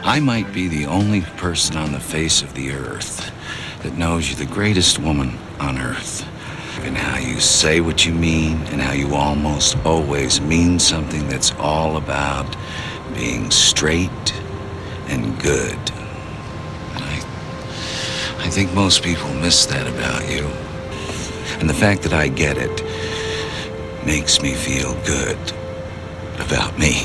I might be the only person on the face of the earth that knows you're the greatest woman on earth. And how you say what you mean, and how you almost always mean something that's all about being straight and good. And I, I think most people miss that about you. And the fact that I get it makes me feel good about me.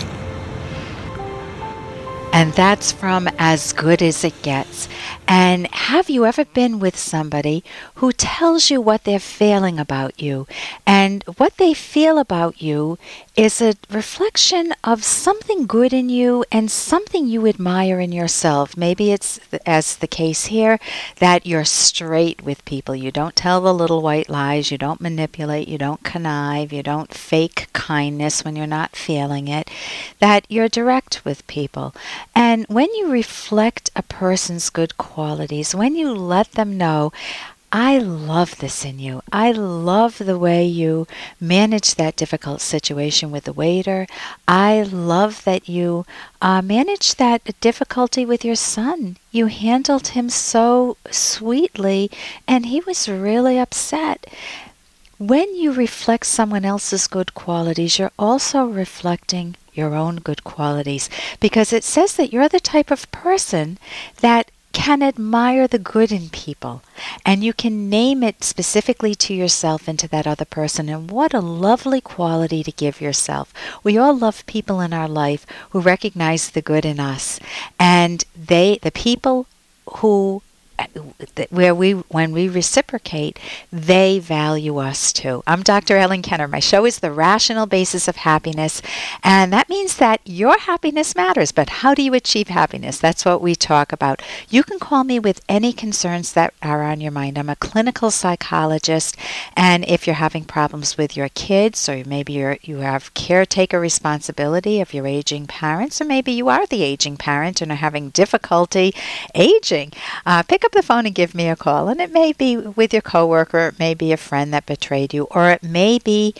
And that's from As Good as It Gets. And have you ever been with somebody who tells you what they're feeling about you? And what they feel about you is a reflection of something good in you and something you admire in yourself. Maybe it's, as the case here, that you're straight with people. You don't tell the little white lies, you don't manipulate, you don't connive, you don't fake kindness when you're not feeling it, that you're direct with people. And when you reflect a person's good qualities, when you let them know, I love this in you. I love the way you manage that difficult situation with the waiter. I love that you uh, managed that difficulty with your son. You handled him so sweetly, and he was really upset. When you reflect someone else's good qualities, you're also reflecting your own good qualities because it says that you're the type of person that can admire the good in people and you can name it specifically to yourself and to that other person. And what a lovely quality to give yourself. We all love people in our life who recognize the good in us, and they, the people who where we when we reciprocate they value us too. I'm dr ellen kenner. My show is the rational basis of happiness and that means that your happiness matters but how do you achieve happiness? That's what we talk about. You can call me with any concerns that are on your mind. I'm a clinical psychologist and if you're having problems with your kids or maybe you you have caretaker responsibility of your aging parents or maybe you are the aging parent and are having difficulty aging uh, pick up the phone and give me a call. And it may be with your coworker, it may be a friend that betrayed you, or it may be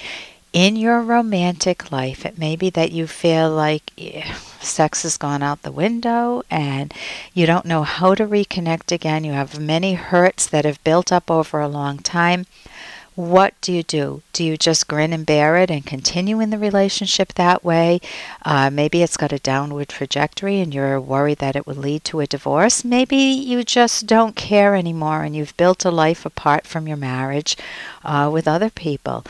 in your romantic life. It may be that you feel like yeah, sex has gone out the window and you don't know how to reconnect again. You have many hurts that have built up over a long time what do you do? Do you just grin and bear it and continue in the relationship that way? Uh, maybe it's got a downward trajectory and you're worried that it would lead to a divorce. Maybe you just don't care anymore and you've built a life apart from your marriage uh, with other people.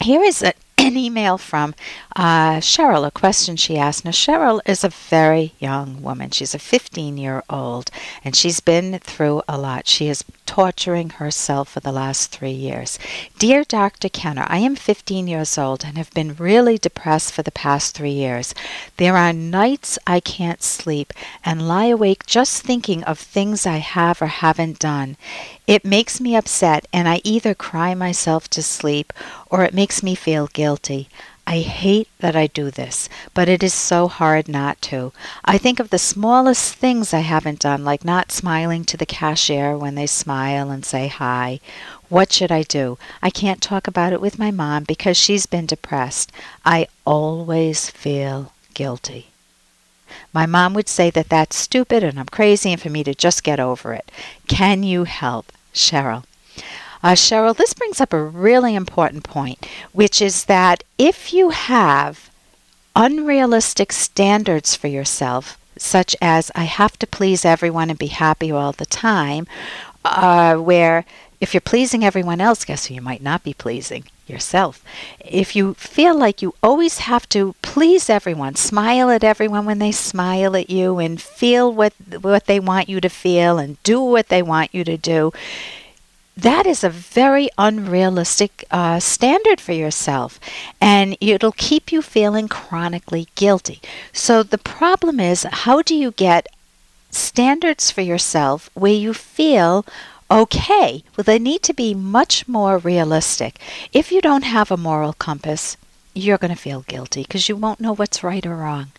Here is a, an email from uh, Cheryl, a question she asked. Now, Cheryl is a very young woman. She's a 15 year old, and she's been through a lot. She is torturing herself for the last three years. Dear Dr. Kenner, I am 15 years old and have been really depressed for the past three years. There are nights I can't sleep and lie awake just thinking of things I have or haven't done. It makes me upset, and I either cry myself to sleep or it makes me feel guilty. I hate that I do this, but it is so hard not to. I think of the smallest things I haven't done, like not smiling to the cashier when they smile and say hi. What should I do? I can't talk about it with my mom because she's been depressed. I always feel guilty. My mom would say that that's stupid and I'm crazy and for me to just get over it. Can you help? Cheryl. Uh, Cheryl, this brings up a really important point, which is that if you have unrealistic standards for yourself, such as I have to please everyone and be happy all the time, uh, where if you're pleasing everyone else, guess who you might not be pleasing? Yourself. If you feel like you always have to please everyone, smile at everyone when they smile at you, and feel what what they want you to feel, and do what they want you to do, that is a very unrealistic uh, standard for yourself, and it'll keep you feeling chronically guilty. So, the problem is how do you get standards for yourself where you feel okay? Well, they need to be much more realistic. If you don't have a moral compass, you're going to feel guilty because you won't know what's right or wrong.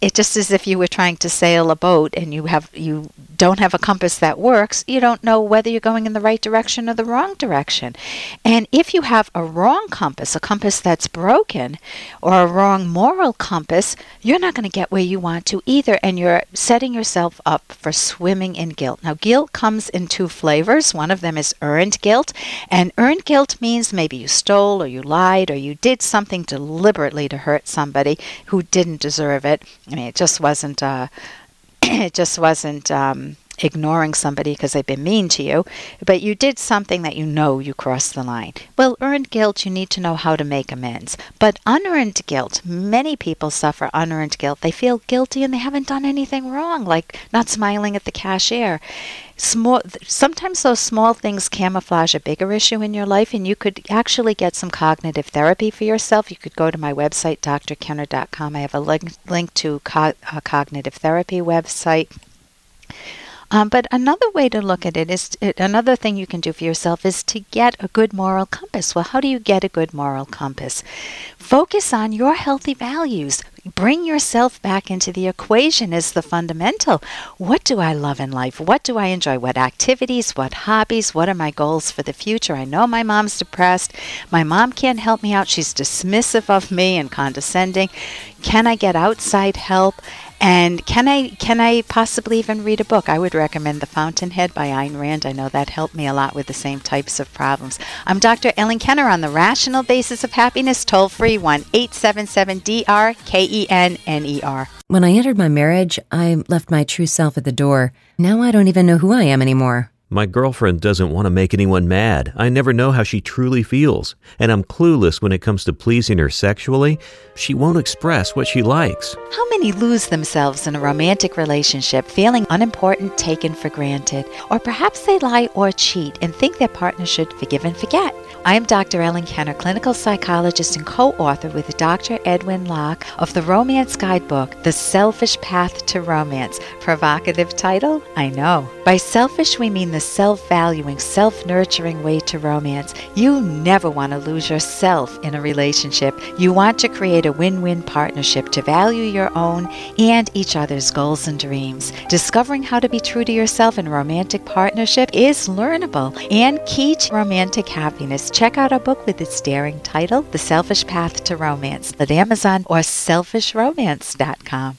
It's just as if you were trying to sail a boat and you have you don't have a compass that works, you don't know whether you're going in the right direction or the wrong direction. And if you have a wrong compass, a compass that's broken, or a wrong moral compass, you're not going to get where you want to either, and you're setting yourself up for swimming in guilt. Now, guilt comes in two flavors. One of them is earned guilt, and earned guilt means maybe you stole or you lied or you did something deliberately to hurt somebody who didn't deserve it. I mean, it just wasn't. Uh, it just wasn't um, ignoring somebody because they've been mean to you, but you did something that you know you crossed the line. Well, earned guilt, you need to know how to make amends. But unearned guilt, many people suffer unearned guilt. They feel guilty and they haven't done anything wrong, like not smiling at the cashier. Small, sometimes those small things camouflage a bigger issue in your life, and you could actually get some cognitive therapy for yourself. You could go to my website, drkenner.com. I have a link, link to co- a cognitive therapy website. Um, but another way to look at it is to, another thing you can do for yourself is to get a good moral compass. Well, how do you get a good moral compass? Focus on your healthy values. Bring yourself back into the equation is the fundamental. What do I love in life? What do I enjoy? What activities? What hobbies? What are my goals for the future? I know my mom's depressed. My mom can't help me out. She's dismissive of me and condescending. Can I get outside help? And can I can I possibly even read a book? I would recommend The Fountainhead by Ayn Rand. I know that helped me a lot with the same types of problems. I'm Dr. Ellen Kenner on the Rational Basis of Happiness, toll free one eight seven seven D R K E N N E R. When I entered my marriage, I left my true self at the door. Now I don't even know who I am anymore. My girlfriend doesn't want to make anyone mad. I never know how she truly feels, and I'm clueless when it comes to pleasing her sexually. She won't express what she likes. How many lose themselves in a romantic relationship feeling unimportant, taken for granted? Or perhaps they lie or cheat and think their partner should forgive and forget. I am Dr. Ellen Kenner, clinical psychologist and co author with Dr. Edwin Locke of the Romance Guidebook, The Selfish Path to Romance. Provocative title? I know. By selfish, we mean the self valuing, self nurturing way to romance. You never want to lose yourself in a relationship. You want to create a win win partnership to value your own and each other's goals and dreams. Discovering how to be true to yourself in romantic partnership is learnable and key to romantic happiness. Check out our book with its daring title, The Selfish Path to Romance, at Amazon or selfishromance.com.